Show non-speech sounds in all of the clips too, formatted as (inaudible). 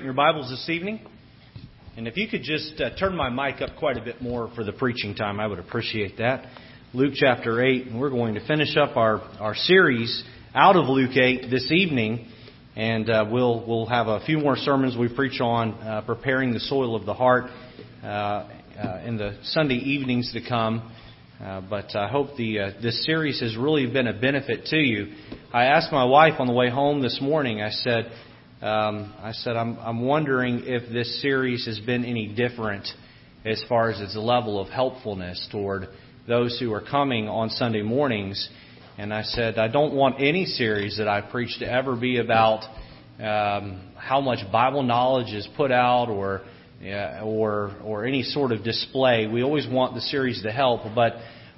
your Bibles this evening. And if you could just uh, turn my mic up quite a bit more for the preaching time, I would appreciate that. Luke chapter 8, and we're going to finish up our, our series out of Luke 8 this evening. And uh, we'll, we'll have a few more sermons we preach on uh, preparing the soil of the heart uh, uh, in the Sunday evenings to come. Uh, but I hope the this series has really been a benefit to you. I asked my wife on the way home this morning. I said, um, I said, I'm, I'm wondering if this series has been any different as far as its level of helpfulness toward those who are coming on Sunday mornings. And I said, I don't want any series that I preach to ever be about um, how much Bible knowledge is put out or or or any sort of display. We always want the series to help, but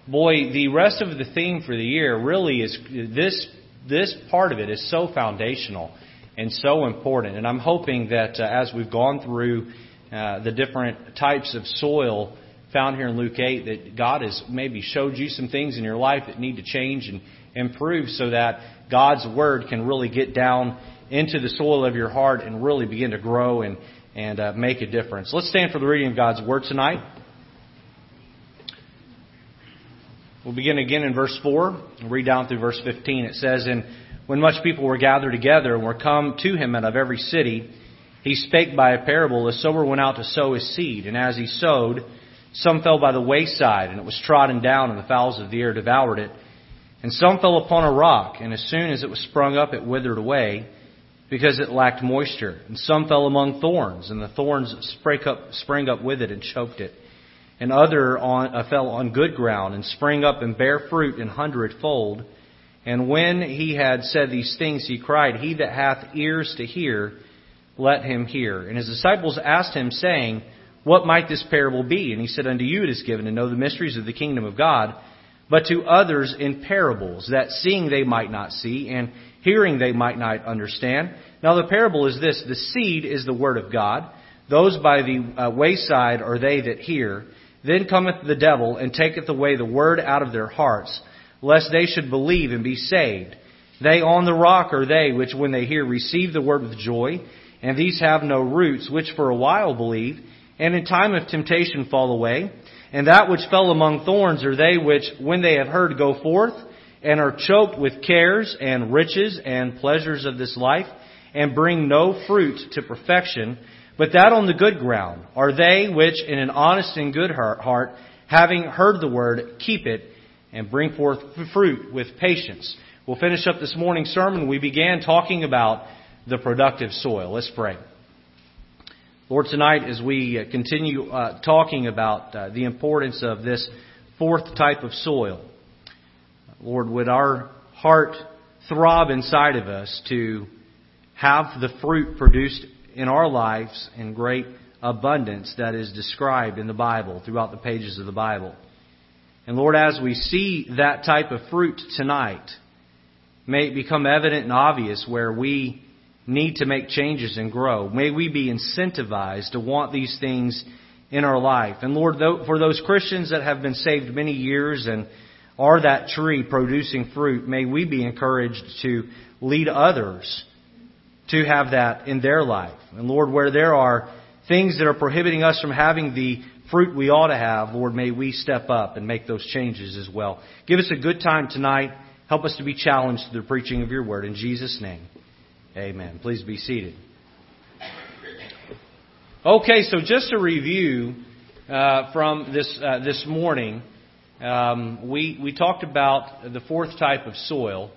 boy, the rest of the theme for the year really is this this part of it is so foundational and so important. And I'm hoping that uh, as we've gone through uh, the different types of soil found here in Luke 8, that God has maybe showed you some things in your life that need to change and improve so that God's Word can really get down into the soil of your heart and really begin to grow and, and uh, make a difference. Let's stand for the reading of God's Word tonight. We'll begin again in verse 4 and read down through verse 15. It says, In when much people were gathered together and were come to him out of every city, he spake by a parable. A sower went out to sow his seed, and as he sowed, some fell by the wayside, and it was trodden down, and the fowls of the air devoured it. And some fell upon a rock, and as soon as it was sprung up, it withered away, because it lacked moisture. And some fell among thorns, and the thorns sprang up, sprang up with it and choked it. And other on, uh, fell on good ground, and sprang up and bare fruit an hundredfold. And when he had said these things, he cried, He that hath ears to hear, let him hear. And his disciples asked him, saying, What might this parable be? And he said, Unto you it is given to know the mysteries of the kingdom of God, but to others in parables, that seeing they might not see, and hearing they might not understand. Now the parable is this The seed is the word of God. Those by the uh, wayside are they that hear. Then cometh the devil, and taketh away the word out of their hearts lest they should believe and be saved. They on the rock are they which, when they hear, receive the word with joy, and these have no roots, which for a while believe, and in time of temptation fall away. And that which fell among thorns are they which, when they have heard, go forth, and are choked with cares and riches and pleasures of this life, and bring no fruit to perfection. But that on the good ground are they which, in an honest and good heart, having heard the word, keep it, and bring forth fruit with patience. We'll finish up this morning's sermon. We began talking about the productive soil. Let's pray. Lord, tonight as we uh, continue uh, talking about uh, the importance of this fourth type of soil, Lord, would our heart throb inside of us to have the fruit produced in our lives in great abundance that is described in the Bible, throughout the pages of the Bible. And Lord, as we see that type of fruit tonight, may it become evident and obvious where we need to make changes and grow. May we be incentivized to want these things in our life. And Lord, for those Christians that have been saved many years and are that tree producing fruit, may we be encouraged to lead others to have that in their life. And Lord, where there are things that are prohibiting us from having the fruit we ought to have, Lord, may we step up and make those changes as well. Give us a good time tonight. Help us to be challenged through the preaching of your word. In Jesus' name, amen. Please be seated. Okay, so just a review uh, from this uh, this morning, um, we we talked about the fourth type of soil,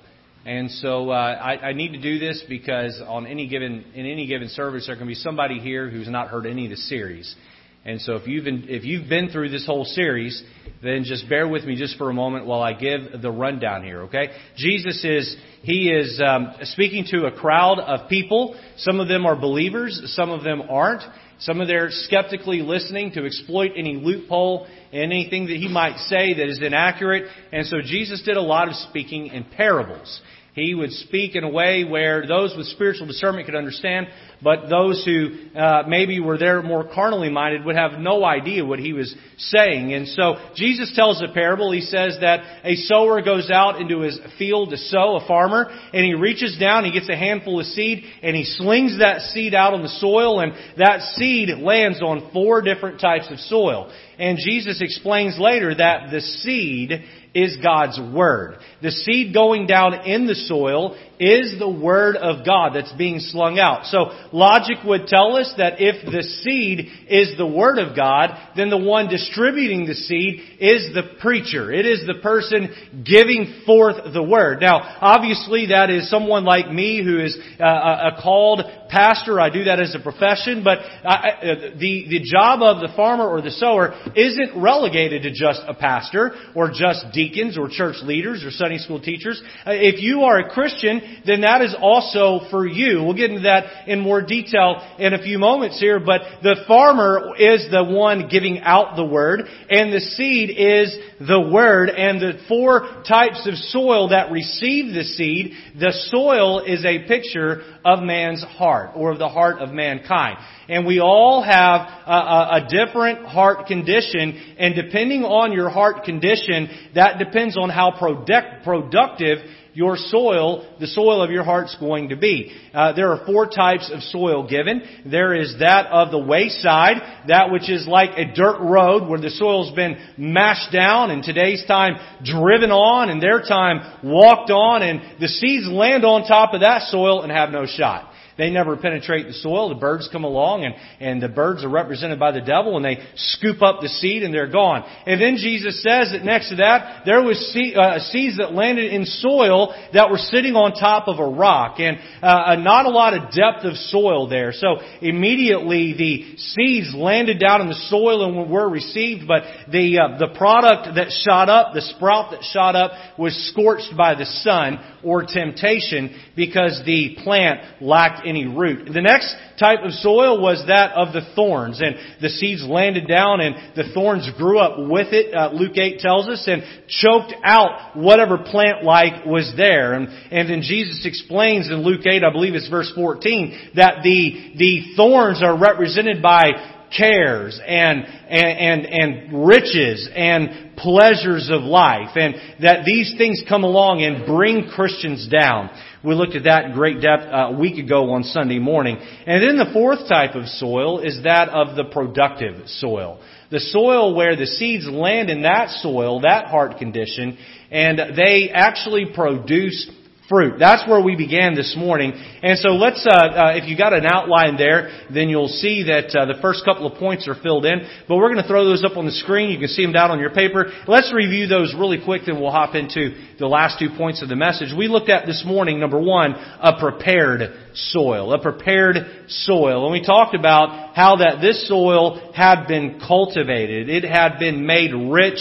and so uh, I, I, need to do this because on any given in any given service there can be somebody here who's not heard any of the series. And so if you've been, if you've been through this whole series, then just bear with me just for a moment while I give the rundown here, okay? Jesus is, he is um, speaking to a crowd of people. Some of them are believers, some of them aren't. Some of them are skeptically listening to exploit any loophole anything that he might say that is inaccurate. And so Jesus did a lot of speaking in parables. He would speak in a way where those with spiritual discernment could understand, but those who uh, maybe were there more carnally minded would have no idea what he was saying. And so Jesus tells a parable. He says that a sower goes out into his field to sow, a farmer, and he reaches down, he gets a handful of seed, and he slings that seed out on the soil, and that seed lands on four different types of soil. And Jesus explains later that the seed is God's Word. The seed going down in the soil is the Word of God that's being slung out. So logic would tell us that if the seed is the Word of God, then the one distributing the seed is the preacher. It is the person giving forth the Word. Now, obviously that is someone like me who is uh, a called pastor. I do that as a profession, but uh, the, the job of the farmer or the sower isn't relegated to just a pastor or just deacons or church leaders or Sunday school teachers. Uh, if you are a Christian, then that is also for you. We'll get into that in more detail in a few moments here, but the farmer is the one giving out the word, and the seed is the word, and the four types of soil that receive the seed, the soil is a picture of man's heart, or of the heart of mankind. And we all have a, a, a, different heart condition, and depending on your heart condition, that depends on how product, productive your soil, the soil of your heart's going to be. Uh, there are four types of soil given. There is that of the wayside, that which is like a dirt road where the soil's been mashed down, in today's time driven on, in their time walked on, and the seeds land on top of that soil and have no shot. They never penetrate the soil. The birds come along and, and the birds are represented by the devil and they scoop up the seed and they're gone. And then Jesus says that next to that, there was seed, uh, seeds that landed in soil that were sitting on top of a rock and uh, not a lot of depth of soil there. So immediately the seeds landed down in the soil and were received, but the, uh, the product that shot up, the sprout that shot up was scorched by the sun or temptation because the plant lacked any root. The next type of soil was that of the thorns, and the seeds landed down, and the thorns grew up with it. Uh, Luke 8 tells us, and choked out whatever plant life was there. And, and then Jesus explains in Luke 8, I believe it's verse 14, that the the thorns are represented by cares and, and, and, and riches and pleasures of life and that these things come along and bring Christians down. We looked at that in great depth uh, a week ago on Sunday morning. And then the fourth type of soil is that of the productive soil. The soil where the seeds land in that soil, that heart condition, and they actually produce fruit. That's where we began this morning. And so let's, uh, uh, if you got an outline there, then you'll see that uh, the first couple of points are filled in. But we're going to throw those up on the screen. You can see them down on your paper. Let's review those really quick, then we'll hop into the last two points of the message. We looked at this morning, number one, a prepared soil. A prepared soil. And we talked about how that this soil had been cultivated. It had been made rich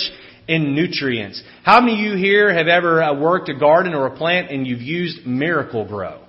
in nutrients. How many of you here have ever uh, worked a garden or a plant and you've used Miracle-Gro?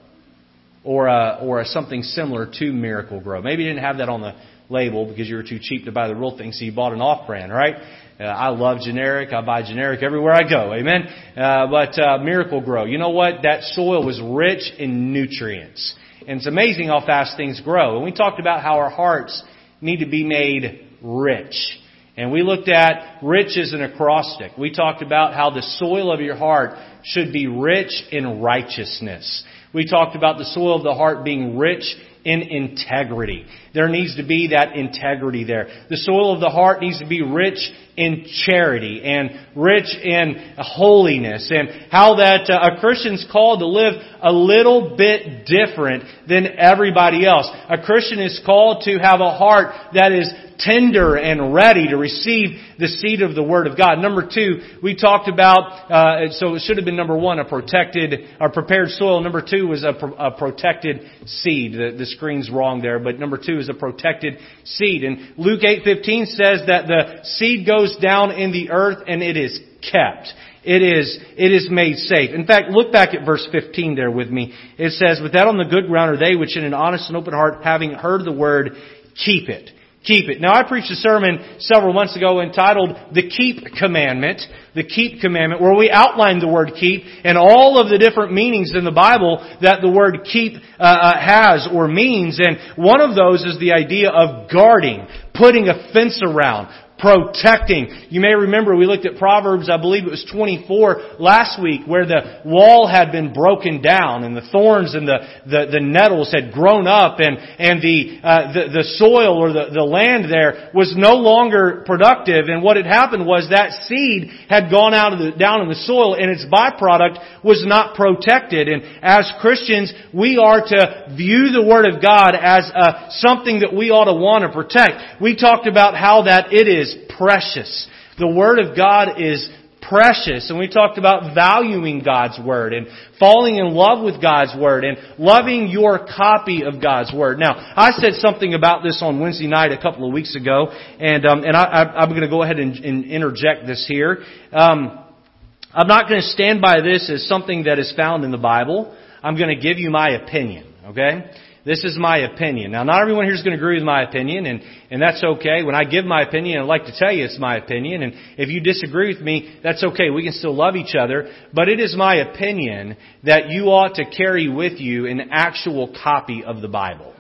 Or, uh, or something similar to Miracle-Gro. Maybe you didn't have that on the label because you were too cheap to buy the real thing, so you bought an off-brand, right? Uh, I love generic. I buy generic everywhere I go. Amen. Uh, but uh, Miracle-Gro, you know what? That soil was rich in nutrients, and it's amazing how fast things grow. And we talked about how our hearts need to be made rich. And we looked at rich as an acrostic. We talked about how the soil of your heart should be rich in righteousness. We talked about the soil of the heart being rich in integrity. There needs to be that integrity there. The soil of the heart needs to be rich in charity and rich in holiness and how that uh, a Christian's called to live a little bit different than everybody else. A Christian is called to have a heart that is tender and ready to receive the seed of the Word of God. Number two, we talked about, uh, so it should have been number one, a protected, or prepared soil. Number two was a, a protected seed. The, the screen's wrong there, but number two is a protected seed. And Luke 8.15 says that the seed goes down in the earth and it is kept. It is, it is made safe. In fact, look back at verse 15 there with me. It says, But that on the good ground are they which in an honest and open heart, having heard the word, keep it keep it. Now I preached a sermon several months ago entitled The Keep Commandment, the Keep Commandment, where we outlined the word keep and all of the different meanings in the Bible that the word keep uh, uh, has or means. And one of those is the idea of guarding, putting a fence around, protecting. You may remember we looked at Proverbs, I believe it was 24 last week, where the wall had been broken down and the thorns and the, the, the nettles had grown up and, and the, uh, the, the soil or the, the land there was no longer productive and what had happened was that seed had gone out of the, down in the soil and its byproduct was not protected. And as Christians, we are to view the Word of God as uh, something that we ought to want to protect. We talked about how that it is precious. The Word of God is precious. And we talked about valuing God's Word and falling in love with God's Word and loving your copy of God's Word. Now, I said something about this on Wednesday night a couple of weeks ago, and, um, and I, am going to go ahead and, and, interject this here. Um, I'm not going to stand by this as something that is found in the Bible. I'm going to give you my opinion, okay? This is my opinion. Now, not everyone here is going to agree with my opinion, and, and that's okay. When I give my opinion, I'd like to tell you it's my opinion, and if you disagree with me, that's okay. We can still love each other, but it is my opinion that you ought to carry with you an actual copy of the Bible.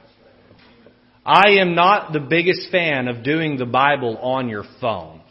I am not the biggest fan of doing the Bible on your phone.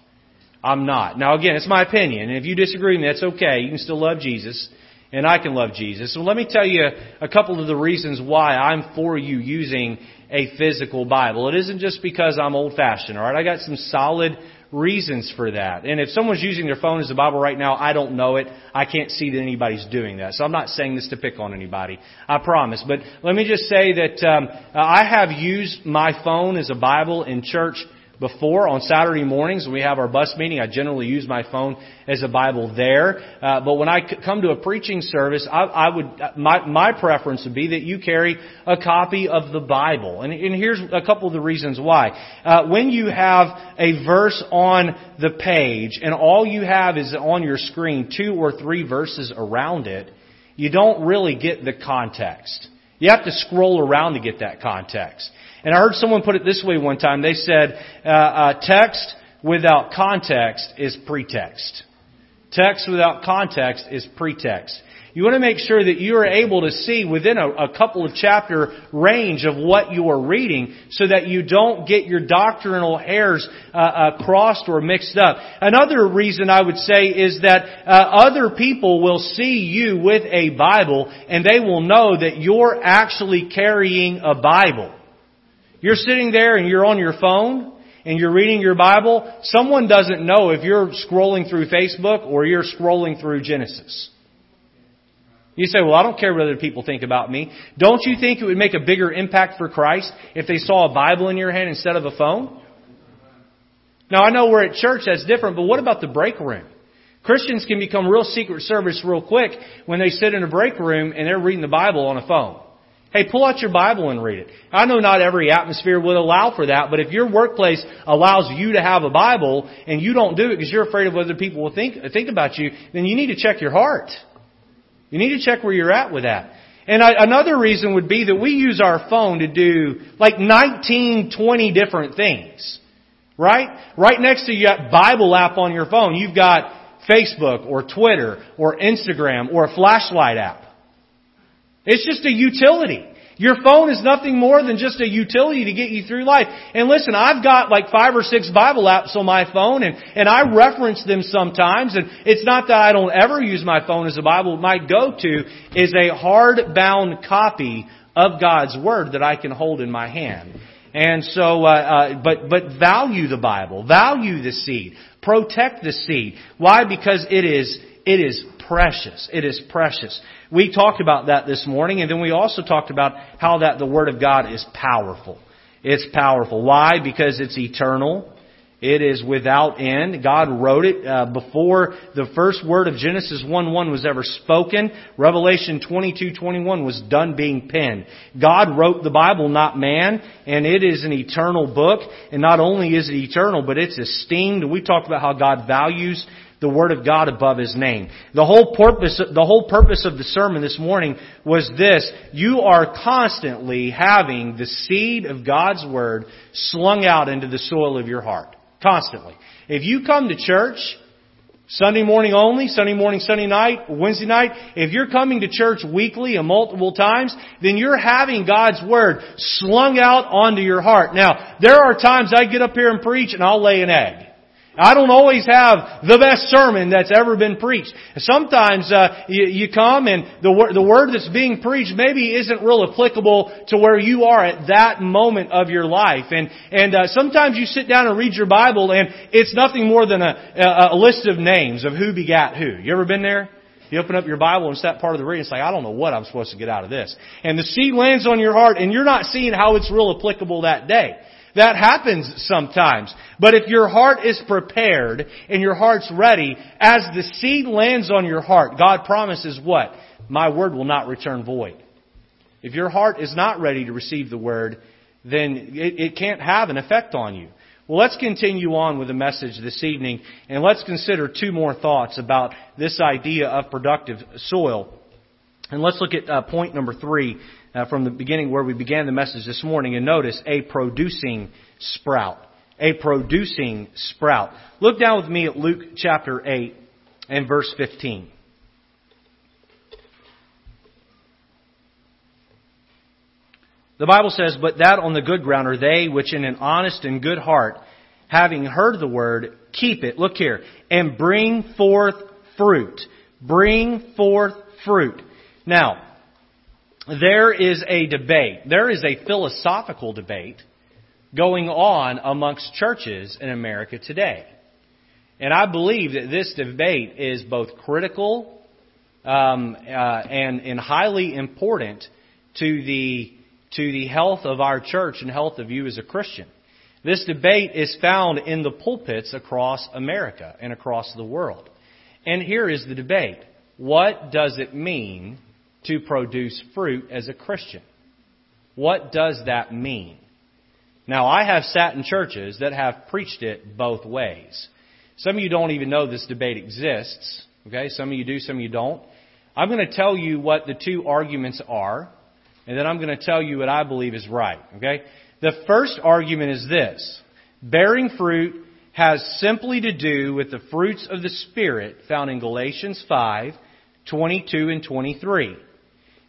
I'm not. Now again, it's my opinion, and if you disagree with me, that's okay. You can still love Jesus and I can love Jesus. So let me tell you a couple of the reasons why I'm for you using a physical Bible. It isn't just because I'm old fashioned, alright? I got some solid reasons for that. And if someone's using their phone as a Bible right now, I don't know it. I can't see that anybody's doing that. So I'm not saying this to pick on anybody. I promise. But let me just say that um, I have used my phone as a Bible in church before on Saturday mornings when we have our bus meeting. I generally use my phone as a Bible there. Uh, but when I come to a preaching service, I, I would my my preference would be that you carry a copy of the Bible. And, and here's a couple of the reasons why. Uh, when you have a verse on the page and all you have is on your screen two or three verses around it, you don't really get the context. You have to scroll around to get that context. And I heard someone put it this way one time. They said, uh, uh, text without context is pretext. Text without context is pretext. You want to make sure that you are able to see within a, a, couple of chapter range of what you are reading so that you don't get your doctrinal hairs uh, uh, crossed or mixed up. Another reason I would say is that uh, other people will see you with a Bible and they will know that you're actually carrying a Bible. You're sitting there and you're on your phone and you're reading your Bible. Someone doesn't know if you're scrolling through Facebook or you're scrolling through Genesis. You say, well, I don't care what other people think about me. Don't you think it would make a bigger impact for Christ if they saw a Bible in your hand instead of a phone? Now, I know we're at church, that's different, but what about the break room? Christians can become real secret service real quick when they sit in a break room and they're reading the Bible on a phone. Hey, pull out your Bible and read it. I know not every atmosphere would allow for that, but if your workplace allows you to have a Bible and you don't do it because you're afraid of what other people will think, think about you, then you need to check your heart. You need to check where you're at with that. And I, another reason would be that we use our phone to do like 19, 20 different things. Right? Right next to your Bible app on your phone, you've got Facebook or Twitter or Instagram or a flashlight app. It's just a utility. Your phone is nothing more than just a utility to get you through life. And listen, I've got like five or six Bible apps on my phone and, and I reference them sometimes and it's not that I don't ever use my phone as a Bible. My go-to is a hard-bound copy of God's Word that I can hold in my hand. And so, uh, uh, but, but value the Bible. Value the seed. Protect the seed. Why? Because it is, it is precious. It is precious. We talked about that this morning, and then we also talked about how that the Word of God is powerful. It's powerful. Why? Because it's eternal. It is without end. God wrote it uh, before the first word of Genesis 1-1 was ever spoken. Revelation 22:21 was done being penned. God wrote the Bible, not man, and it is an eternal book. And not only is it eternal, but it's esteemed. We talked about how God values the Word of God above His name. The whole purpose, the whole purpose of the sermon this morning was this. You are constantly having the seed of God's Word slung out into the soil of your heart. Constantly. If you come to church Sunday morning only, Sunday morning, Sunday night, Wednesday night. If you're coming to church weekly and multiple times, then you're having God's Word slung out onto your heart. Now, there are times I get up here and preach and I'll lay an egg. I don't always have the best sermon that's ever been preached. Sometimes uh, you, you come and the, the word that's being preached maybe isn't real applicable to where you are at that moment of your life. And and uh, sometimes you sit down and read your Bible and it's nothing more than a, a, a list of names of who begat who. You ever been there? You open up your Bible and it's that part of the reading. It's like, I don't know what I'm supposed to get out of this. And the seed lands on your heart and you're not seeing how it's real applicable that day. That happens sometimes. But if your heart is prepared and your heart's ready, as the seed lands on your heart, God promises what? My word will not return void. If your heart is not ready to receive the word, then it, it can't have an effect on you. Well, let's continue on with the message this evening, and let's consider two more thoughts about this idea of productive soil. And let's look at uh, point number three uh, from the beginning where we began the message this morning and notice a producing sprout. A producing sprout. Look down with me at Luke chapter 8 and verse 15. The Bible says, But that on the good ground are they which in an honest and good heart, having heard the word, keep it, look here, and bring forth fruit. Bring forth fruit. Now, there is a debate, there is a philosophical debate going on amongst churches in America today. And I believe that this debate is both critical um, uh, and, and highly important to the, to the health of our church and health of you as a Christian. This debate is found in the pulpits across America and across the world. And here is the debate. What does it mean to produce fruit as a Christian. What does that mean? Now, I have sat in churches that have preached it both ways. Some of you don't even know this debate exists. Okay, some of you do, some of you don't. I'm going to tell you what the two arguments are, and then I'm going to tell you what I believe is right. Okay? The first argument is this. Bearing fruit has simply to do with the fruits of the Spirit found in Galatians 5, 22 and 23.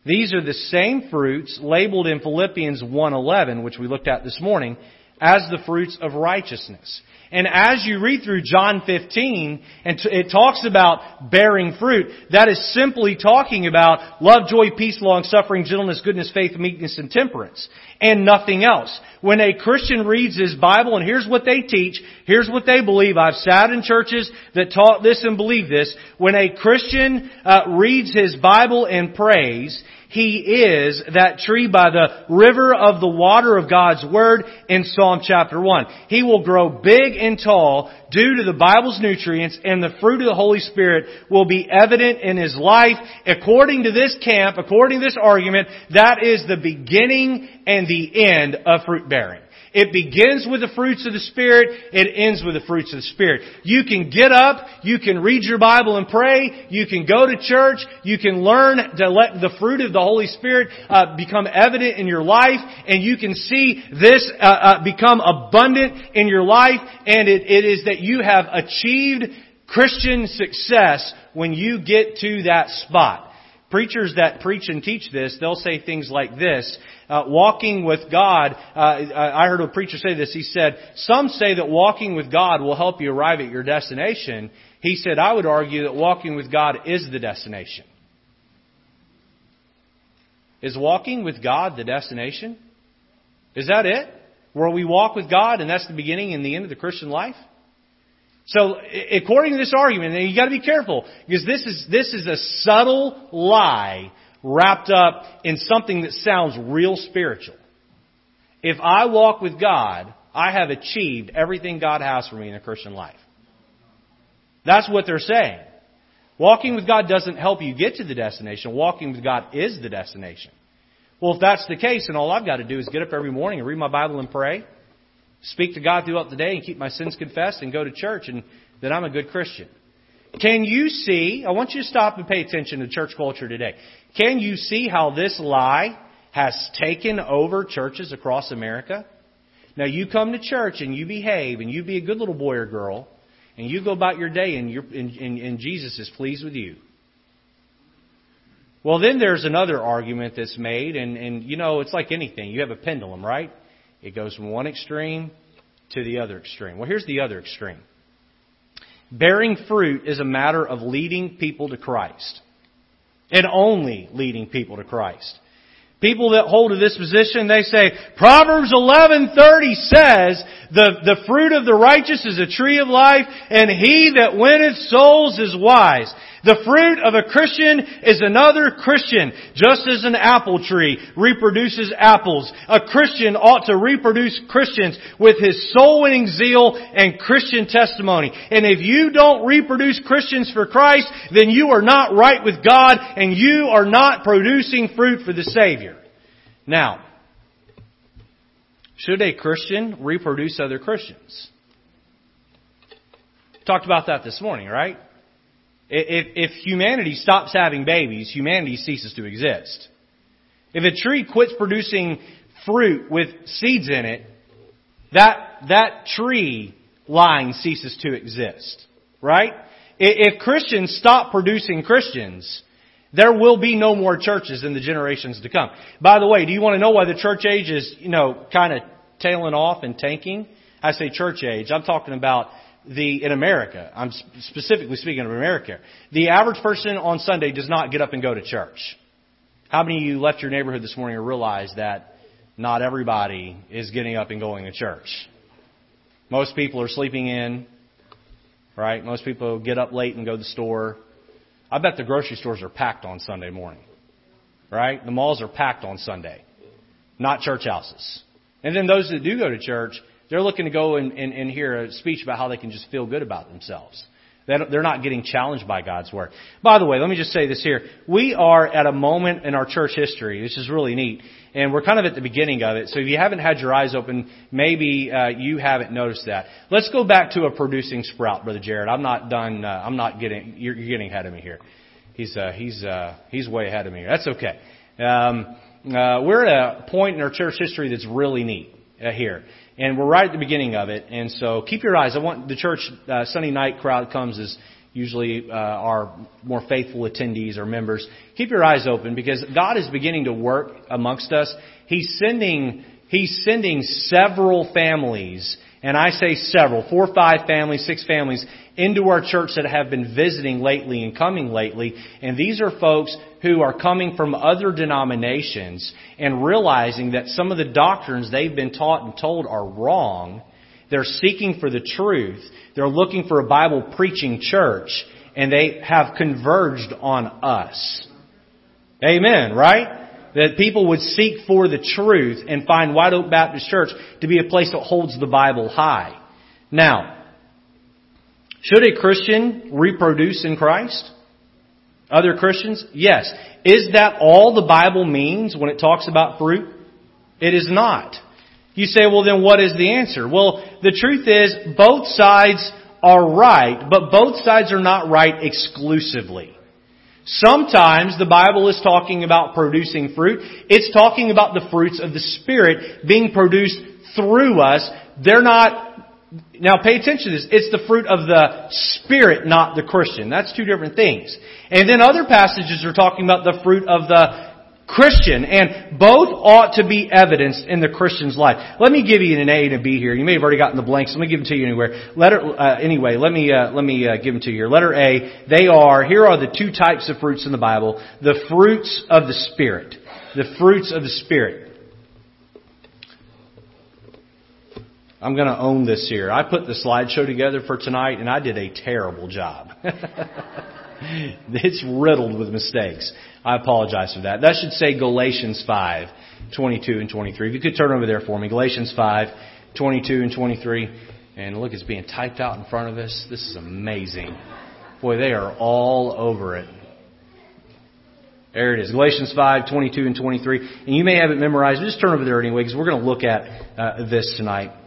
These are the same fruits labeled in Philippians 1:11, which we looked at this morning, as the fruits of righteousness. And as you read through John 15, and it talks about bearing fruit, that is simply talking about love, joy, peace, long suffering, gentleness, goodness, faith, meekness, and temperance. And nothing else. When a Christian reads his Bible, and here's what they teach, here's what they believe. I've sat in churches that taught this and believe this. When a Christian uh, reads his Bible and prays, he is that tree by the river of the water of God's Word in Psalm chapter 1. He will grow big and tall due to the Bible's nutrients and the fruit of the Holy Spirit will be evident in his life. According to this camp, according to this argument, that is the beginning and the end of fruit bearing. It begins with the fruits of the Spirit. It ends with the fruits of the Spirit. You can get up. You can read your Bible and pray. You can go to church. You can learn to let the fruit of the Holy Spirit uh, become evident in your life, and you can see this uh, uh, become abundant in your life. And it, it is that you have achieved Christian success when you get to that spot. Preachers that preach and teach this, they'll say things like this. Uh, walking with God, uh, I heard a preacher say this. He said, some say that walking with God will help you arrive at your destination. He said, I would argue that walking with God is the destination. Is walking with God the destination? Is that it? Where we walk with God and that's the beginning and the end of the Christian life? So, according to this argument, and you got to be careful because this is this is a subtle lie wrapped up in something that sounds real spiritual. If I walk with God, I have achieved everything God has for me in a Christian life. That's what they're saying. Walking with God doesn't help you get to the destination. Walking with God is the destination. Well, if that's the case, then all I've got to do is get up every morning and read my Bible and pray speak to God throughout the day and keep my sins confessed and go to church, and then I'm a good Christian. Can you see, I want you to stop and pay attention to church culture today. Can you see how this lie has taken over churches across America? Now you come to church and you behave and you be a good little boy or girl and you go about your day and, and, and, and Jesus is pleased with you. Well, then there's another argument that's made, and, and you know, it's like anything. You have a pendulum, right? It goes from one extreme to the other extreme. Well, here's the other extreme. Bearing fruit is a matter of leading people to Christ. And only leading people to Christ. People that hold to this position, they say, Proverbs 11:30 says, the, the fruit of the righteous is a tree of life, and he that winneth souls is wise. The fruit of a Christian is another Christian, just as an apple tree reproduces apples. A Christian ought to reproduce Christians with his soul-winning zeal and Christian testimony. And if you don't reproduce Christians for Christ, then you are not right with God and you are not producing fruit for the Savior. Now, should a Christian reproduce other Christians? Talked about that this morning, right? If, if humanity stops having babies, humanity ceases to exist. If a tree quits producing fruit with seeds in it, that, that tree line ceases to exist. Right? If Christians stop producing Christians, there will be no more churches in the generations to come. By the way, do you want to know why the church age is, you know, kind of tailing off and tanking? I say church age. I'm talking about the in America. I'm specifically speaking of America. The average person on Sunday does not get up and go to church. How many of you left your neighborhood this morning and realized that not everybody is getting up and going to church? Most people are sleeping in, right? Most people get up late and go to the store. I bet the grocery stores are packed on Sunday morning, right? The malls are packed on Sunday, not church houses. And then those that do go to church, they're looking to go and, and, and hear a speech about how they can just feel good about themselves. They're not getting challenged by God's Word. By the way, let me just say this here. We are at a moment in our church history, which is really neat, and we're kind of at the beginning of it. So if you haven't had your eyes open, maybe uh, you haven't noticed that. Let's go back to a producing sprout, Brother Jared. I'm not done. Uh, I'm not getting. You're, you're getting ahead of me here. He's uh, he's uh, he's way ahead of me. Here. That's okay. Um, uh, we're at a point in our church history that's really neat uh, here. And we're right at the beginning of it. And so keep your eyes. I want the church uh, Sunday night crowd comes is usually uh, our more faithful attendees or members. Keep your eyes open because God is beginning to work amongst us. He's sending He's sending several families, and I say several, four, or five families, six families, into our church that have been visiting lately and coming lately. And these are folks who are coming from other denominations and realizing that some of the doctrines they've been taught and told are wrong. They're seeking for the truth. They're looking for a Bible preaching church and they have converged on us. Amen, right? That people would seek for the truth and find White Oak Baptist Church to be a place that holds the Bible high. Now, should a Christian reproduce in Christ? Other Christians? Yes. Is that all the Bible means when it talks about fruit? It is not. You say, well then what is the answer? Well, the truth is both sides are right, but both sides are not right exclusively. Sometimes the Bible is talking about producing fruit. It's talking about the fruits of the Spirit being produced through us. They're not now pay attention to this. It's the fruit of the Spirit, not the Christian. That's two different things. And then other passages are talking about the fruit of the Christian, and both ought to be evidenced in the Christian's life. Let me give you an A and a B here. You may have already gotten the blanks. Let me give them to you anywhere. Letter uh, anyway. Let me uh, let me uh, give them to you here. Letter A. They are here are the two types of fruits in the Bible: the fruits of the Spirit. The fruits of the Spirit. I'm going to own this here. I put the slideshow together for tonight, and I did a terrible job. (laughs) it's riddled with mistakes. I apologize for that. That should say Galatians 5, 22 and 23. If you could turn over there for me. Galatians 5, 22 and 23. And look, it's being typed out in front of us. This is amazing. Boy, they are all over it. There it is. Galatians 5, 22 and 23. And you may have it memorized. but Just turn over there anyway, because we're going to look at uh, this tonight.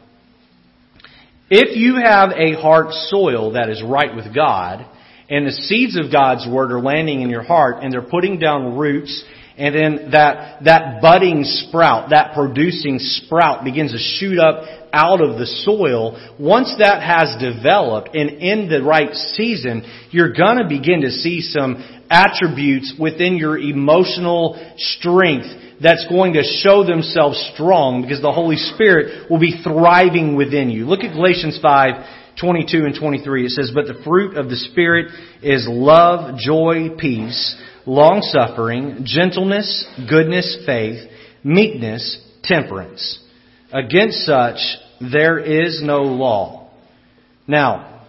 If you have a heart soil that is right with God, and the seeds of God's Word are landing in your heart and they're putting down roots and then that, that budding sprout, that producing sprout begins to shoot up out of the soil. Once that has developed and in the right season, you're gonna begin to see some attributes within your emotional strength that's going to show themselves strong because the Holy Spirit will be thriving within you. Look at Galatians 5, 22 and 23. It says, But the fruit of the Spirit is love, joy, peace, long suffering, gentleness, goodness, faith, meekness, temperance. Against such there is no law. Now,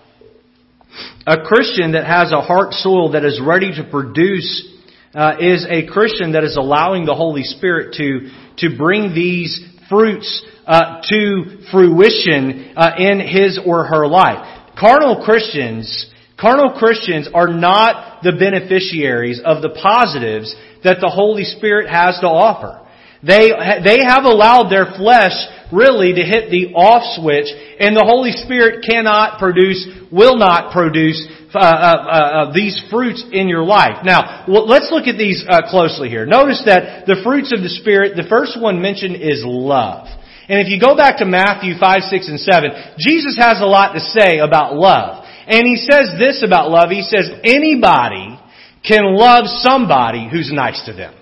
a Christian that has a heart soil that is ready to produce uh, is a Christian that is allowing the Holy Spirit to to bring these fruits uh, to fruition uh, in his or her life. Carnal Christians Carnal Christians are not the beneficiaries of the positives that the Holy Spirit has to offer. They, they have allowed their flesh really to hit the off switch and the Holy Spirit cannot produce, will not produce uh, uh, uh, uh these fruits in your life. Now, let's look at these uh, closely here. Notice that the fruits of the Spirit, the first one mentioned is love. And if you go back to Matthew 5, 6, and 7, Jesus has a lot to say about love. And he says this about love. He says anybody can love somebody who's nice to them.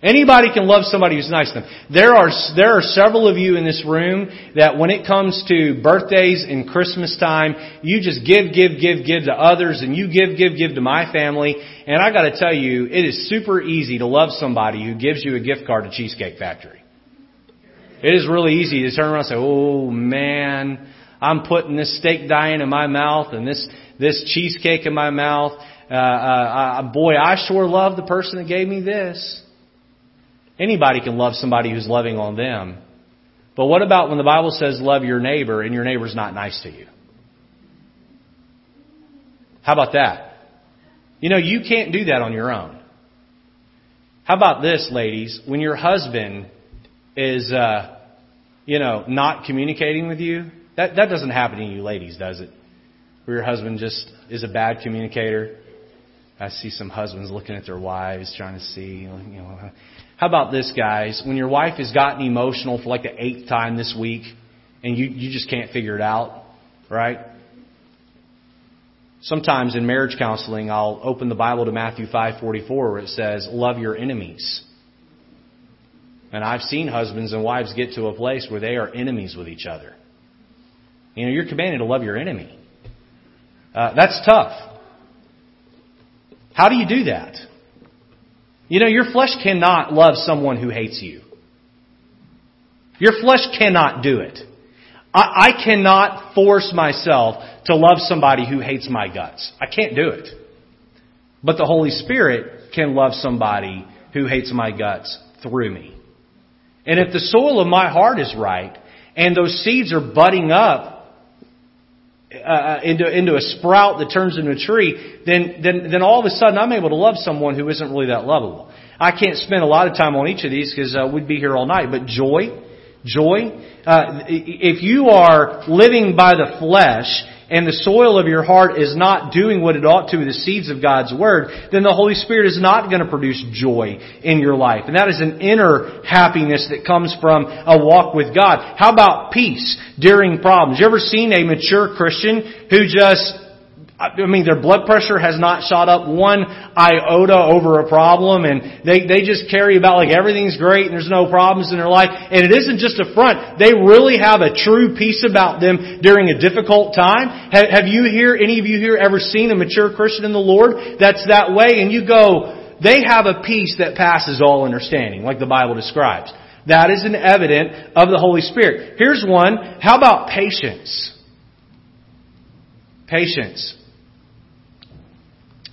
Anybody can love somebody who's nice to them. There are, there are several of you in this room that when it comes to birthdays and Christmas time, you just give, give, give, give to others and you give, give, give to my family. And I gotta tell you, it is super easy to love somebody who gives you a gift card to Cheesecake Factory. It is really easy to turn around and say, oh man, I'm putting this steak dying in my mouth and this, this cheesecake in my mouth. Uh, uh, uh, boy, I sure love the person that gave me this. Anybody can love somebody who's loving on them. But what about when the Bible says love your neighbor and your neighbor's not nice to you? How about that? You know, you can't do that on your own. How about this, ladies? When your husband is, uh, you know, not communicating with you, that, that doesn't happen to you ladies, does it? Where your husband just is a bad communicator. I see some husbands looking at their wives trying to see, you know. How about this, guys? When your wife has gotten emotional for like the eighth time this week and you, you just can't figure it out, right? Sometimes in marriage counseling, I'll open the Bible to Matthew 5:44 where it says, "Love your enemies." And I've seen husbands and wives get to a place where they are enemies with each other. You know, you're commanded to love your enemy. Uh, that's tough. How do you do that? You know, your flesh cannot love someone who hates you. Your flesh cannot do it. I, I cannot force myself to love somebody who hates my guts. I can't do it. But the Holy Spirit can love somebody who hates my guts through me. And if the soil of my heart is right, and those seeds are budding up uh, uh, into into a sprout that turns into a tree, then then then all of a sudden I'm able to love someone who isn't really that lovable. I can't spend a lot of time on each of these because uh, we'd be here all night. But joy, joy. Uh, if you are living by the flesh and the soil of your heart is not doing what it ought to, the seeds of God's Word, then the Holy Spirit is not going to produce joy in your life. And that is an inner happiness that comes from a walk with God. How about peace during problems? You ever seen a mature Christian who just I mean, their blood pressure has not shot up one iota over a problem and they, they just carry about like everything's great and there's no problems in their life. And it isn't just a front. They really have a true peace about them during a difficult time. Have, have you here, any of you here ever seen a mature Christian in the Lord that's that way? And you go, they have a peace that passes all understanding, like the Bible describes. That is an evidence of the Holy Spirit. Here's one. How about patience? Patience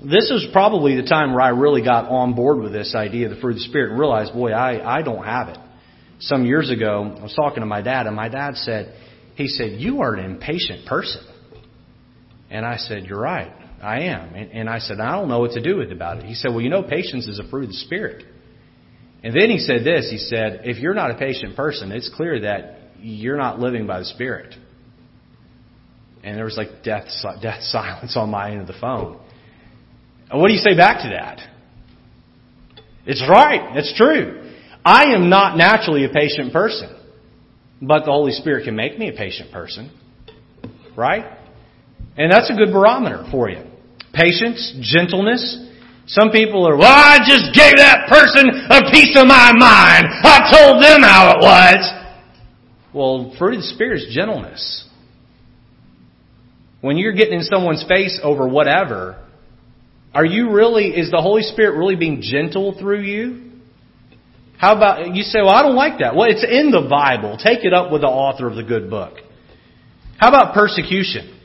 this is probably the time where I really got on board with this idea of the fruit of the Spirit and realized, boy, I, I don't have it. Some years ago, I was talking to my dad, and my dad said, he said, you are an impatient person. And I said, you're right. I am. And, and I said, I don't know what to do with about it. He said, well, you know, patience is a fruit of the Spirit. And then he said this. He said, if you're not a patient person, it's clear that you're not living by the Spirit. And there was like death, death (laughs) silence on my end of the phone. And what do you say back to that? It's right. It's true. I am not naturally a patient person, but the Holy Spirit can make me a patient person. Right? And that's a good barometer for you. Patience, gentleness. Some people are, well, I just gave that person a piece of my mind. I told them how it was. Well, fruit of the Spirit is gentleness. When you're getting in someone's face over whatever, are you really, is the Holy Spirit really being gentle through you? How about, you say, well, I don't like that. Well, it's in the Bible. Take it up with the author of the good book. How about persecution?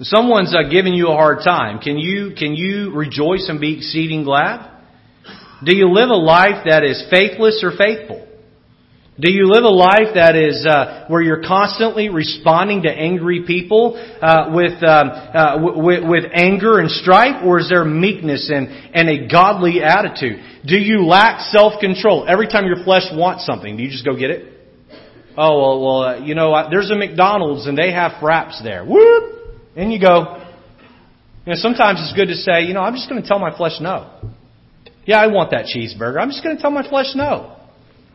Someone's uh, giving you a hard time. Can you, can you rejoice and be exceeding glad? Do you live a life that is faithless or faithful? Do you live a life that is uh, where you're constantly responding to angry people uh, with, um, uh, with with anger and strife, or is there meekness and and a godly attitude? Do you lack self control? Every time your flesh wants something, do you just go get it? Oh well, well, uh, you know, there's a McDonald's and they have fraps there. Whoop, and you go. You know, sometimes it's good to say, you know, I'm just going to tell my flesh no. Yeah, I want that cheeseburger. I'm just going to tell my flesh no.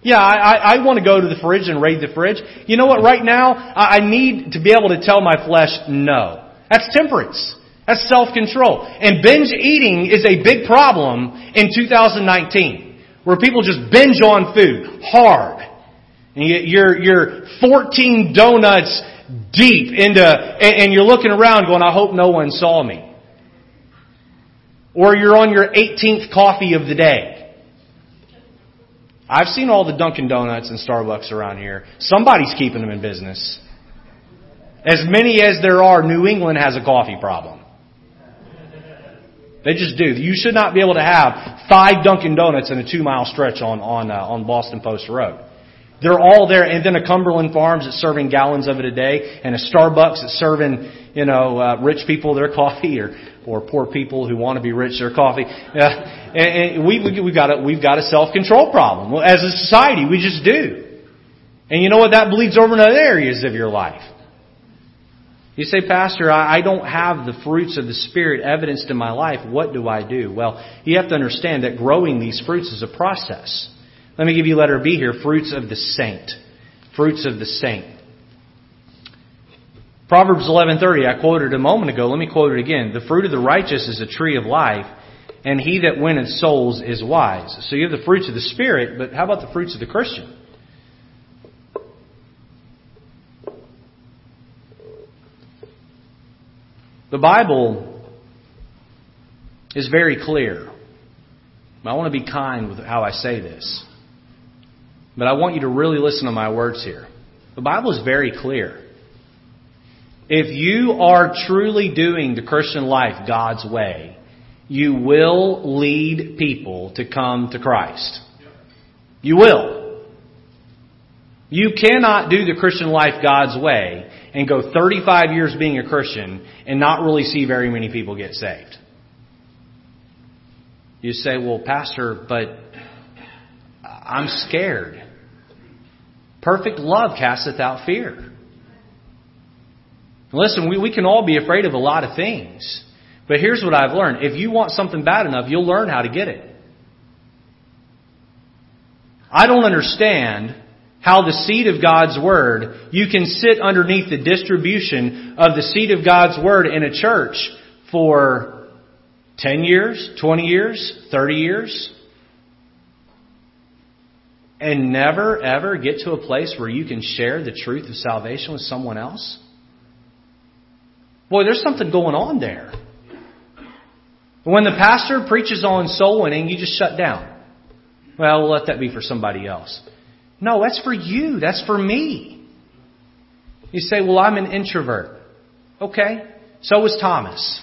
Yeah, I, I, I want to go to the fridge and raid the fridge. You know what? Right now, I, I need to be able to tell my flesh no. That's temperance. That's self-control. And binge eating is a big problem in 2019, where people just binge on food hard. And you're, you're 14 donuts deep into, and you're looking around going, I hope no one saw me. Or you're on your 18th coffee of the day. I've seen all the Dunkin' Donuts and Starbucks around here. Somebody's keeping them in business. As many as there are, New England has a coffee problem. They just do. You should not be able to have five Dunkin' Donuts in a two mile stretch on on uh, on Boston Post Road. They're all there, and then a Cumberland Farms that's serving gallons of it a day, and a Starbucks that's serving, you know, uh, rich people their (laughs) coffee, or or poor people who want to be rich their coffee. Uh, (laughs) and, and we, we we've got a we've got a self control problem well, as a society. We just do, and you know what? That bleeds over into other areas of your life. You say, Pastor, I don't have the fruits of the Spirit evidenced in my life. What do I do? Well, you have to understand that growing these fruits is a process. Let me give you letter B here fruits of the saint. Fruits of the saint. Proverbs 11:30 I quoted a moment ago. Let me quote it again. The fruit of the righteous is a tree of life, and he that winneth souls is wise. So you have the fruits of the spirit, but how about the fruits of the Christian? The Bible is very clear. I want to be kind with how I say this. But I want you to really listen to my words here. The Bible is very clear. If you are truly doing the Christian life God's way, you will lead people to come to Christ. You will. You cannot do the Christian life God's way and go 35 years being a Christian and not really see very many people get saved. You say, well, Pastor, but I'm scared. Perfect love casteth out fear. Listen, we, we can all be afraid of a lot of things. But here's what I've learned. If you want something bad enough, you'll learn how to get it. I don't understand how the seed of God's Word, you can sit underneath the distribution of the seed of God's Word in a church for 10 years, 20 years, 30 years, and never ever get to a place where you can share the truth of salvation with someone else? Boy, there's something going on there. When the pastor preaches on soul winning, you just shut down. Well, we'll let that be for somebody else. No, that's for you. That's for me. You say, well, I'm an introvert. Okay. So was Thomas.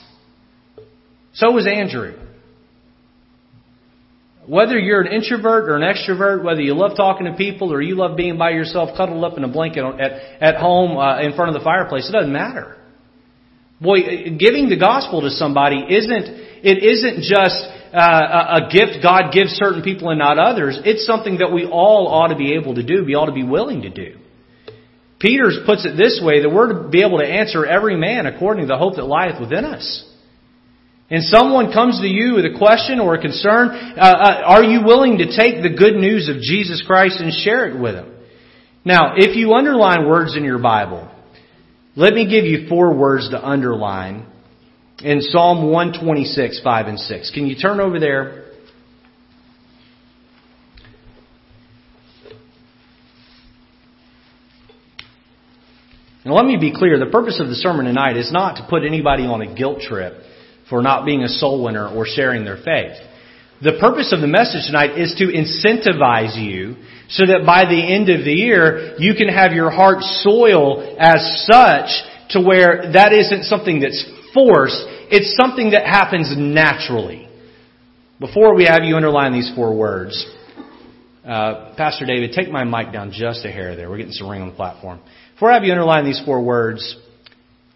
So was Andrew. Whether you're an introvert or an extrovert, whether you love talking to people or you love being by yourself, cuddled up in a blanket at, at home uh, in front of the fireplace, it doesn't matter. Boy, giving the gospel to somebody isn't, it isn't just uh, a gift God gives certain people and not others. It's something that we all ought to be able to do, we ought to be willing to do. Peter puts it this way that we're to be able to answer every man according to the hope that lieth within us. And someone comes to you with a question or a concern, uh, uh, are you willing to take the good news of Jesus Christ and share it with them? Now, if you underline words in your Bible, let me give you four words to underline in Psalm 126, 5 and 6. Can you turn over there? Now let me be clear, the purpose of the sermon tonight is not to put anybody on a guilt trip for not being a soul winner or sharing their faith. The purpose of the message tonight is to incentivize you so that by the end of the year, you can have your heart soil as such to where that isn't something that's forced, it's something that happens naturally. Before we have you underline these four words, uh, Pastor David, take my mic down just a hair there. We're getting some ring on the platform. Before I have you underline these four words,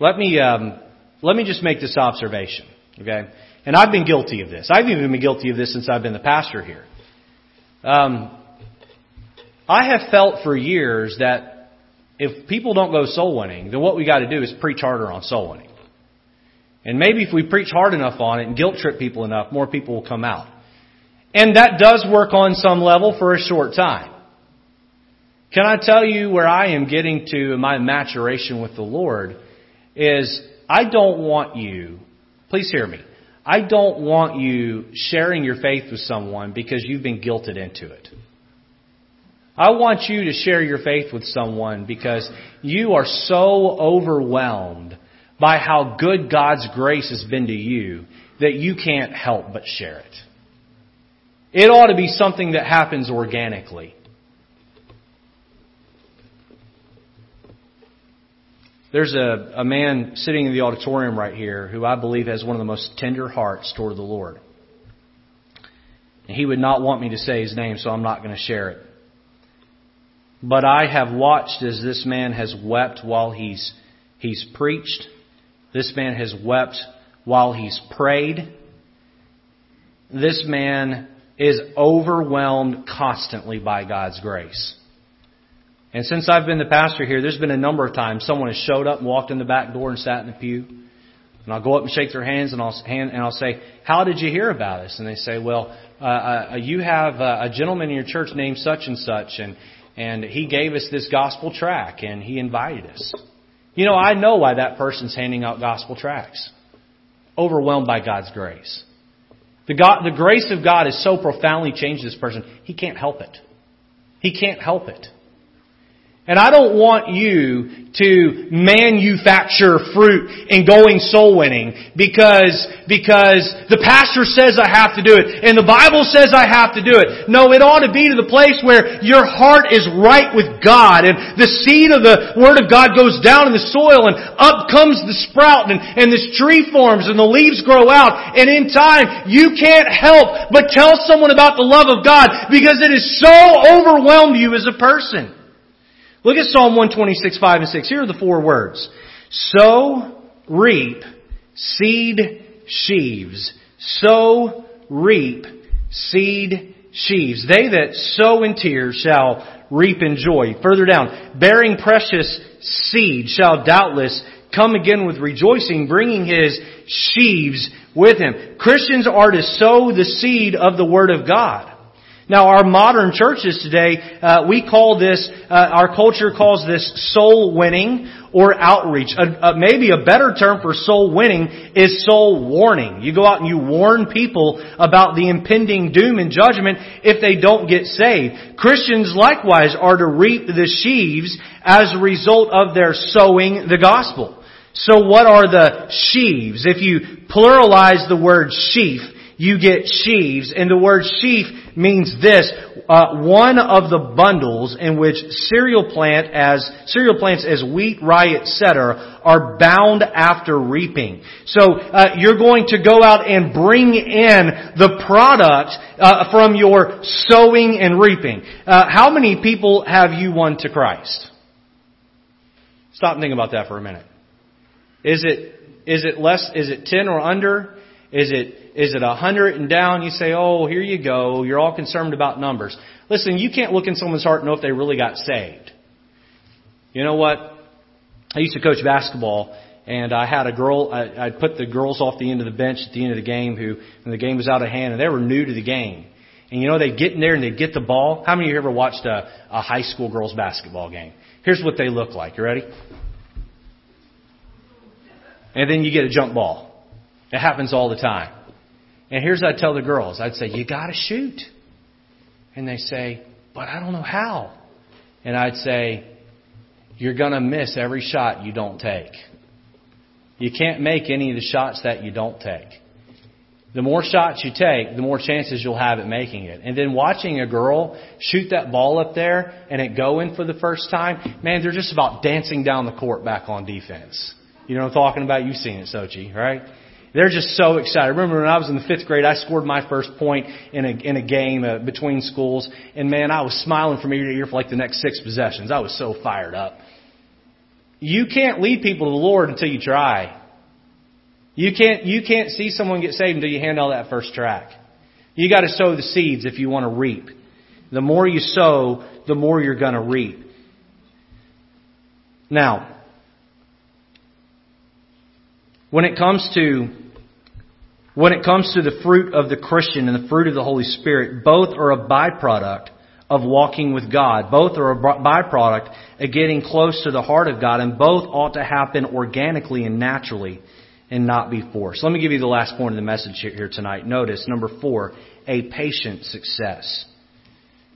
let me um, let me just make this observation. Okay, and I've been guilty of this. I've even been guilty of this since I've been the pastor here. Um, I have felt for years that if people don't go soul winning, then what we got to do is preach harder on soul winning. And maybe if we preach hard enough on it and guilt trip people enough, more people will come out. And that does work on some level for a short time. Can I tell you where I am getting to in my maturation with the Lord is I don't want you, please hear me, I don't want you sharing your faith with someone because you've been guilted into it. I want you to share your faith with someone because you are so overwhelmed by how good God's grace has been to you that you can't help but share it. It ought to be something that happens organically. There's a, a man sitting in the auditorium right here who I believe has one of the most tender hearts toward the Lord. And he would not want me to say his name, so I'm not going to share it. But I have watched as this man has wept while he's, he's preached. This man has wept while he's prayed. This man is overwhelmed constantly by God's grace. And since I've been the pastor here, there's been a number of times someone has showed up and walked in the back door and sat in the pew. And I'll go up and shake their hands and I'll, hand, and I'll say, how did you hear about us? And they say, well, uh, uh, you have uh, a gentleman in your church named such and such and, and he gave us this gospel tract and he invited us. You know, I know why that person's handing out gospel tracts. Overwhelmed by God's grace. The, God, the grace of God has so profoundly changed this person, he can't help it. He can't help it. And I don't want you to manufacture fruit in going soul winning because, because the pastor says I have to do it and the Bible says I have to do it. No, it ought to be to the place where your heart is right with God and the seed of the Word of God goes down in the soil and up comes the sprout and, and this tree forms and the leaves grow out and in time you can't help but tell someone about the love of God because it has so overwhelmed you as a person. Look at Psalm 126, 5 and 6. Here are the four words. Sow, reap, seed, sheaves. Sow, reap, seed, sheaves. They that sow in tears shall reap in joy. Further down, bearing precious seed shall doubtless come again with rejoicing, bringing his sheaves with him. Christians are to sow the seed of the Word of God. Now, our modern churches today, uh, we call this, uh, our culture calls this soul winning or outreach. maybe a better term for soul winning is soul warning. You go out and you warn people about the impending doom and judgment if they don't get saved. Christians likewise are to reap the sheaves as a result of their sowing the gospel. So what are the sheaves? If you pluralize the word sheaf, you get sheaves, and the word sheaf means this, uh, one of the bundles in which cereal plant as, cereal plants as wheat, rye, etc. are bound after reaping. So, uh, you're going to go out and bring in the product, uh, from your sowing and reaping. Uh, how many people have you won to Christ? Stop and think about that for a minute. Is it, is it less, is it 10 or under? Is it is it a hundred and down? You say, oh, here you go. You're all concerned about numbers. Listen, you can't look in someone's heart and know if they really got saved. You know what? I used to coach basketball, and I had a girl. I, I put the girls off the end of the bench at the end of the game who, when the game was out of hand, and they were new to the game. And you know, they'd get in there and they'd get the ball. How many of you ever watched a, a high school girls basketball game? Here's what they look like. You ready? And then you get a jump ball. It happens all the time. And here's what I'd tell the girls. I'd say, you gotta shoot. And they say, but I don't know how. And I'd say, you're gonna miss every shot you don't take. You can't make any of the shots that you don't take. The more shots you take, the more chances you'll have at making it. And then watching a girl shoot that ball up there and it go in for the first time, man, they're just about dancing down the court back on defense. You know what I'm talking about? You've seen it, Sochi, right? They're just so excited. Remember when I was in the fifth grade, I scored my first point in a in a game uh, between schools, and man, I was smiling from ear to ear for like the next six possessions. I was so fired up. You can't lead people to the Lord until you try. You can't, you can't see someone get saved until you hand out that first tract. You gotta sow the seeds if you want to reap. The more you sow, the more you're gonna reap. Now, when it comes to when it comes to the fruit of the Christian and the fruit of the Holy Spirit, both are a byproduct of walking with God. Both are a byproduct of getting close to the heart of God, and both ought to happen organically and naturally and not be forced. Let me give you the last point of the message here tonight. Notice, number four, a patient success.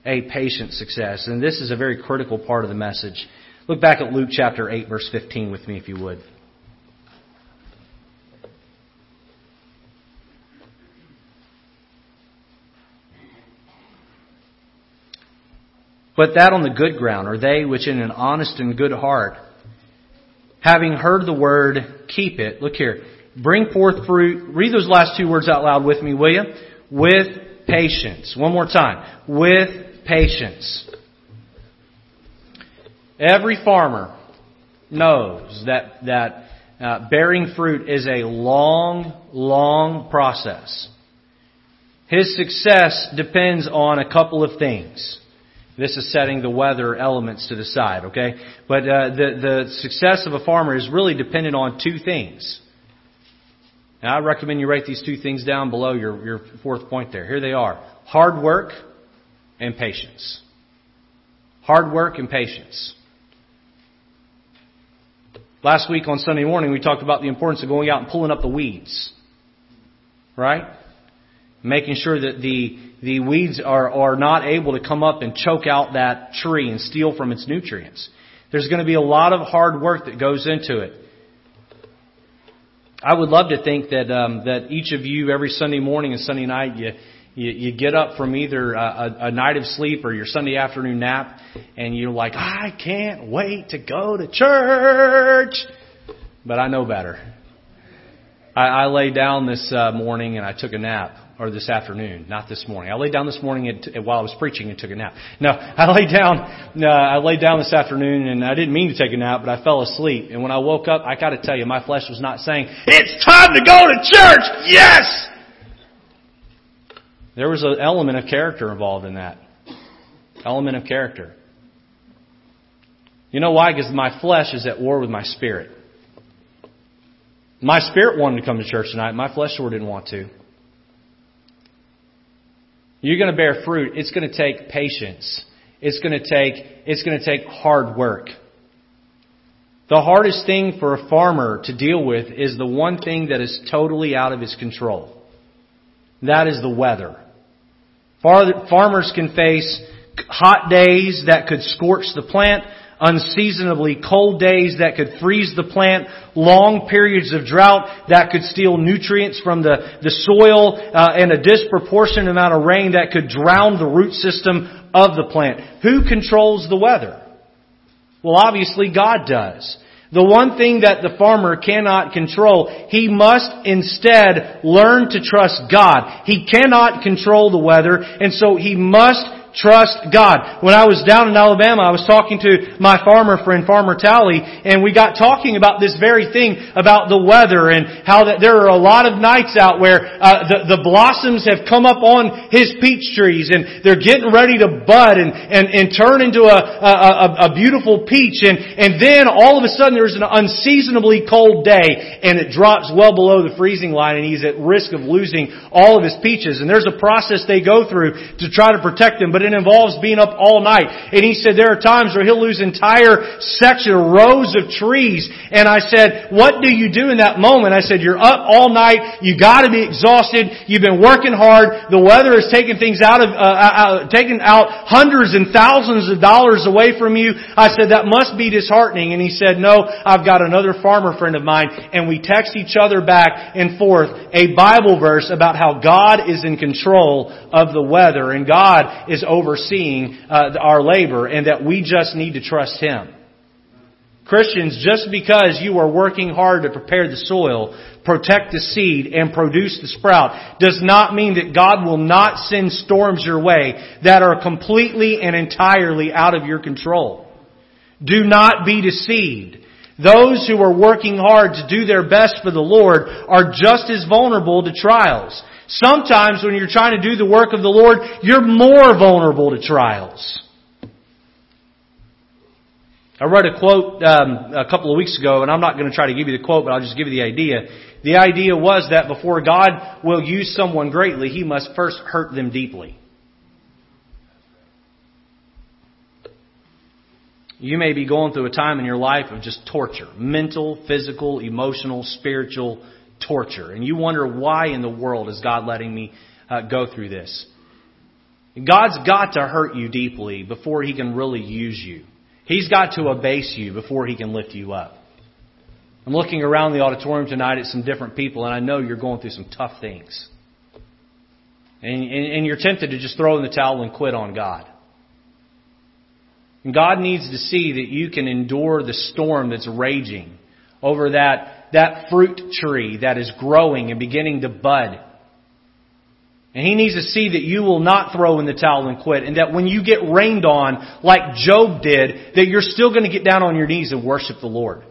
A patient success. And this is a very critical part of the message. Look back at Luke chapter 8 verse 15 with me if you would. But that on the good ground are they which in an honest and good heart having heard the word, keep it. Look here. Bring forth fruit. Read those last two words out loud with me, will you? With patience. One more time. With patience. Every farmer knows that, that uh, bearing fruit is a long, long process. His success depends on a couple of things. This is setting the weather elements to the side, okay? But uh, the the success of a farmer is really dependent on two things. Now, I recommend you write these two things down below your your fourth point there. Here they are: hard work and patience. Hard work and patience. Last week on Sunday morning, we talked about the importance of going out and pulling up the weeds. Right? Making sure that the the weeds are, are not able to come up and choke out that tree and steal from its nutrients. There's going to be a lot of hard work that goes into it. I would love to think that um, that each of you every Sunday morning and Sunday night you you, you get up from either a, a, a night of sleep or your Sunday afternoon nap, and you're like, I can't wait to go to church. But I know better. I, I lay down this uh, morning and I took a nap or this afternoon, not this morning. I laid down this morning while I was preaching and took a nap. No, (laughs) I laid down, I laid down this afternoon and I didn't mean to take a nap, but I fell asleep. And when I woke up, I gotta tell you, my flesh was not saying, it's time to go to church! Yes! There was an element of character involved in that. Element of character. You know why? Because my flesh is at war with my spirit. My spirit wanted to come to church tonight. My flesh sure didn't want to. You're going to bear fruit. It's going to take patience. It's going to take, it's going to take hard work. The hardest thing for a farmer to deal with is the one thing that is totally out of his control. That is the weather. Farmers can face hot days that could scorch the plant unseasonably cold days that could freeze the plant, long periods of drought that could steal nutrients from the, the soil, uh, and a disproportionate amount of rain that could drown the root system of the plant. Who controls the weather? Well, obviously God does. The one thing that the farmer cannot control, he must instead learn to trust God. He cannot control the weather, and so he must Trust God. When I was down in Alabama, I was talking to my farmer friend, Farmer Tally, and we got talking about this very thing, about the weather and how that there are a lot of nights out where uh, the, the blossoms have come up on his peach trees and they're getting ready to bud and, and, and turn into a, a, a, a beautiful peach and, and then all of a sudden there's an unseasonably cold day and it drops well below the freezing line and he's at risk of losing all of his peaches. And there's a process they go through to try to protect them, but it involves being up all night. And he said there are times where he'll lose entire section, rows of trees. And I said, what do you do in that moment? I said, you're up all night. You gotta be exhausted. You've been working hard. The weather has taken things out of, uh, uh, taken out hundreds and thousands of dollars away from you. I said, that must be disheartening. And he said, no, I've got another farmer friend of mine and we text each other back and forth a Bible verse about how God is in control of the weather and God is overseeing uh, our labor and that we just need to trust Him. Christians, just because you are working hard to prepare the soil, protect the seed, and produce the sprout, does not mean that God will not send storms your way that are completely and entirely out of your control. Do not be deceived. Those who are working hard to do their best for the Lord are just as vulnerable to trials. Sometimes when you're trying to do the work of the Lord, you're more vulnerable to trials. I read a quote um, a couple of weeks ago, and I'm not going to try to give you the quote, but I'll just give you the idea. The idea was that before God will use someone greatly, He must first hurt them deeply. You may be going through a time in your life of just torture mental, physical, emotional, spiritual torture. And you wonder why in the world is God letting me uh, go through this? God's got to hurt you deeply before He can really use you. He's got to abase you before He can lift you up. I'm looking around the auditorium tonight at some different people, and I know you're going through some tough things. And, and, and you're tempted to just throw in the towel and quit on God. And God needs to see that you can endure the storm that's raging over that, that fruit tree that is growing and beginning to bud. And he needs to see that you will not throw in the towel and quit, and that when you get rained on, like Job did, that you're still going to get down on your knees and worship the Lord.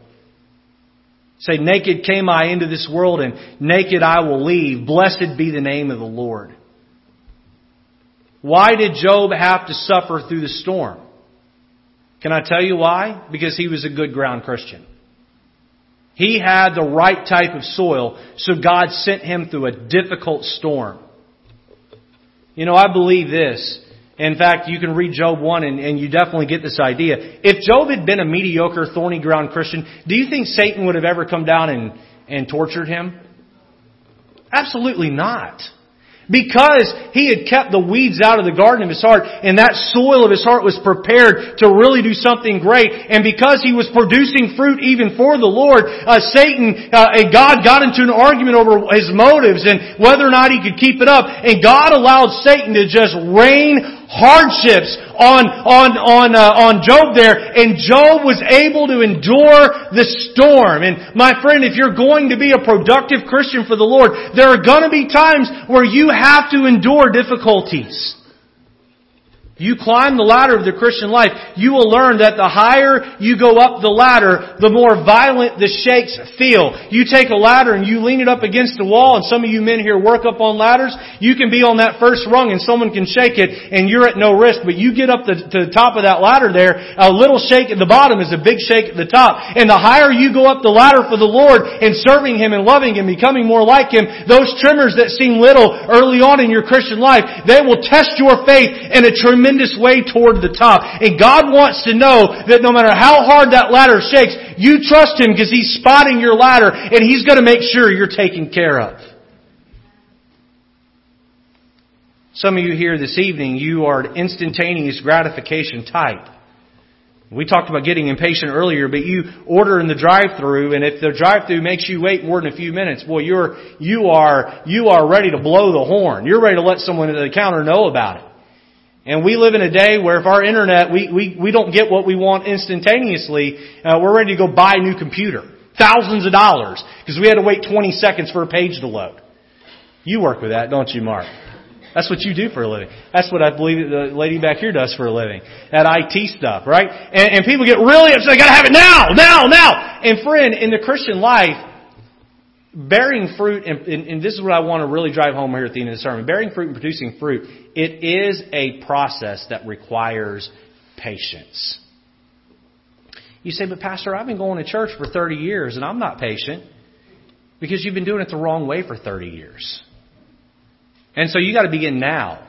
Say, naked came I into this world, and naked I will leave. Blessed be the name of the Lord. Why did Job have to suffer through the storm? Can I tell you why? Because he was a good ground Christian. He had the right type of soil, so God sent him through a difficult storm. You know, I believe this. In fact, you can read Job 1 and, and, you definitely get this idea. If Job had been a mediocre, thorny ground Christian, do you think Satan would have ever come down and, and tortured him? Absolutely not. Because he had kept the weeds out of the garden of his heart and that soil of his heart was prepared to really do something great. And because he was producing fruit even for the Lord, uh, Satan uh, and God got into an argument over his motives and whether or not he could keep it up. And God allowed Satan to just rain hardships on, on, on, uh, on Job there, and Job was able to endure the storm. And my friend, if you're going to be a productive Christian for the Lord, there are gonna be times where you have to endure difficulties. You climb the ladder of the Christian life, you will learn that the higher you go up the ladder, the more violent the shakes feel. You take a ladder and you lean it up against the wall, and some of you men here work up on ladders, you can be on that first rung and someone can shake it and you're at no risk, but you get up the, to the top of that ladder there, a little shake at the bottom is a big shake at the top. And the higher you go up the ladder for the Lord and serving Him and loving Him, becoming more like Him, those tremors that seem little early on in your Christian life, they will test your faith in a tremendous tremendous way toward the top. And God wants to know that no matter how hard that ladder shakes, you trust Him because He's spotting your ladder and He's going to make sure you're taken care of. Some of you here this evening, you are an instantaneous gratification type. We talked about getting impatient earlier, but you order in the drive-through, and if the drive-through makes you wait more than a few minutes, boy, you're you are you are ready to blow the horn. You're ready to let someone at the counter know about it. And we live in a day where if our internet, we, we, we don't get what we want instantaneously, uh, we're ready to go buy a new computer. Thousands of dollars. Because we had to wait 20 seconds for a page to load. You work with that, don't you, Mark? That's what you do for a living. That's what I believe the lady back here does for a living. That IT stuff, right? And, and people get really upset. They gotta have it now, now, now. And friend, in the Christian life, bearing fruit, and, and, and, this is what I want to really drive home here at the end of the sermon, bearing fruit and producing fruit, it is a process that requires patience. You say, but Pastor, I've been going to church for 30 years and I'm not patient because you've been doing it the wrong way for 30 years. And so you got to begin now.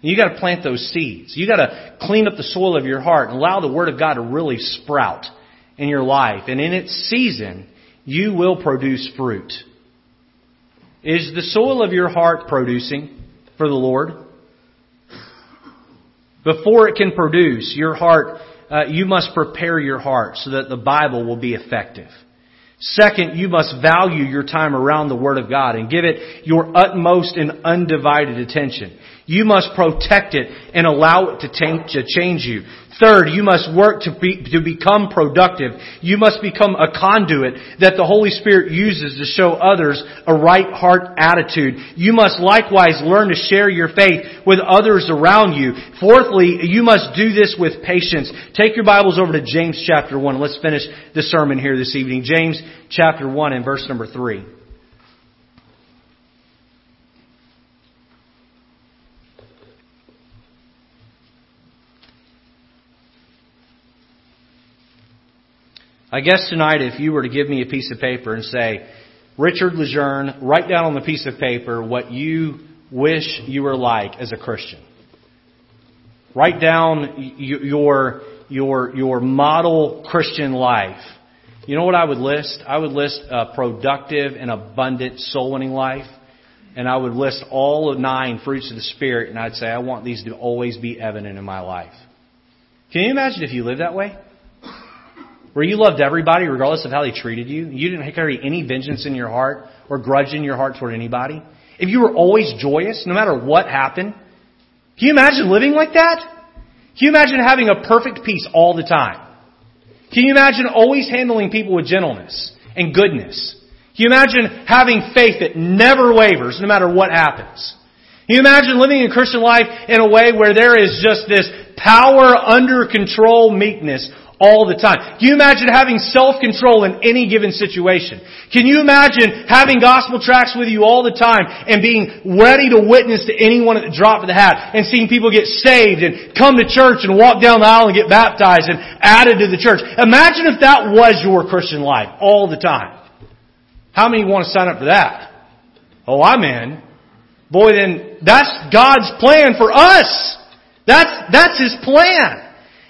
You got to plant those seeds. You got to clean up the soil of your heart and allow the Word of God to really sprout in your life. And in its season, you will produce fruit. Is the soil of your heart producing for the Lord? Before it can produce, your heart, uh, you must prepare your heart so that the Bible will be effective. Second, you must value your time around the Word of God and give it your utmost and undivided attention. You must protect it and allow it to, change you. Third, you must work to, be, to become productive. You must become a conduit that the Holy Spirit uses to show others a right heart attitude. You must likewise learn to share your faith with others around you. Fourthly, you must do this with patience. Take your Bibles over to James chapter 1. Let's finish the sermon here this evening. James chapter 1 and verse number 3. I guess tonight, if you were to give me a piece of paper and say, Richard Lejeune, write down on the piece of paper what you wish you were like as a Christian. Write down your, your, your model Christian life. You know what I would list? I would list a productive and abundant soul winning life. And I would list all of nine fruits of the Spirit, and I'd say, I want these to always be evident in my life. Can you imagine if you lived that way? Where you loved everybody regardless of how they treated you. You didn't carry any vengeance in your heart or grudge in your heart toward anybody. If you were always joyous, no matter what happened. Can you imagine living like that? Can you imagine having a perfect peace all the time? Can you imagine always handling people with gentleness and goodness? Can you imagine having faith that never wavers no matter what happens? Can you imagine living a Christian life in a way where there is just this power under control meekness all the time. Can you imagine having self-control in any given situation? Can you imagine having gospel tracts with you all the time and being ready to witness to anyone at the drop of the hat and seeing people get saved and come to church and walk down the aisle and get baptized and added to the church? Imagine if that was your Christian life all the time. How many want to sign up for that? Oh, I'm in. Boy, then that's God's plan for us. That's, that's His plan.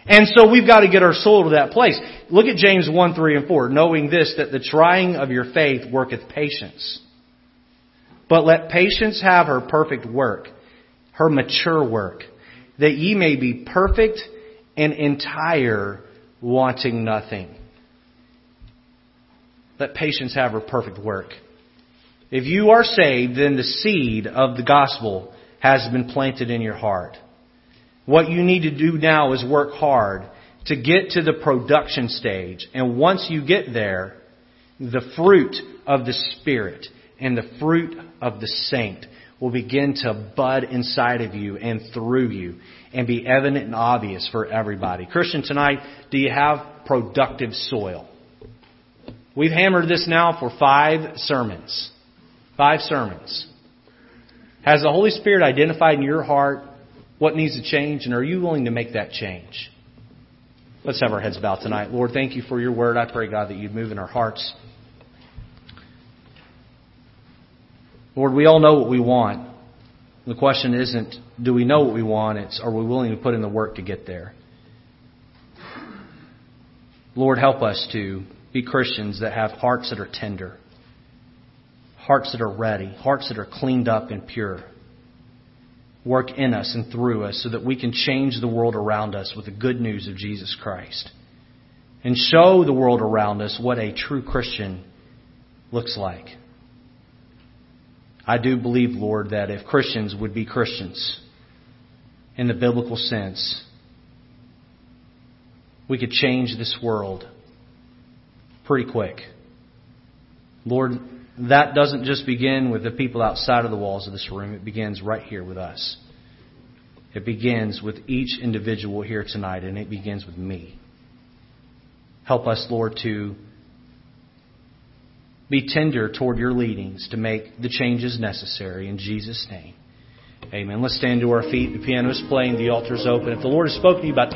And so we've got to get our soul to that place. Look at James 1, 3, and 4. Knowing this, that the trying of your faith worketh patience. But let patience have her perfect work, her mature work, that ye may be perfect and entire, wanting nothing. Let patience have her perfect work. If you are saved, then the seed of the gospel has been planted in your heart. What you need to do now is work hard to get to the production stage. And once you get there, the fruit of the Spirit and the fruit of the saint will begin to bud inside of you and through you and be evident and obvious for everybody. Christian, tonight, do you have productive soil? We've hammered this now for five sermons. Five sermons. Has the Holy Spirit identified in your heart what needs to change, and are you willing to make that change? Let's have our heads bowed tonight. Lord, thank you for your word. I pray, God, that you'd move in our hearts. Lord, we all know what we want. The question isn't, do we know what we want? It's, are we willing to put in the work to get there? Lord, help us to be Christians that have hearts that are tender, hearts that are ready, hearts that are cleaned up and pure work in us and through us so that we can change the world around us with the good news of Jesus Christ and show the world around us what a true Christian looks like. I do believe, Lord, that if Christians would be Christians in the biblical sense, we could change this world pretty quick. Lord, that doesn't just begin with the people outside of the walls of this room, it begins right here with us. It begins with each individual here tonight, and it begins with me. Help us, Lord, to be tender toward your leadings to make the changes necessary. In Jesus' name. Amen. Let's stand to our feet. The piano is playing. The altar is open. If the Lord has spoken to you about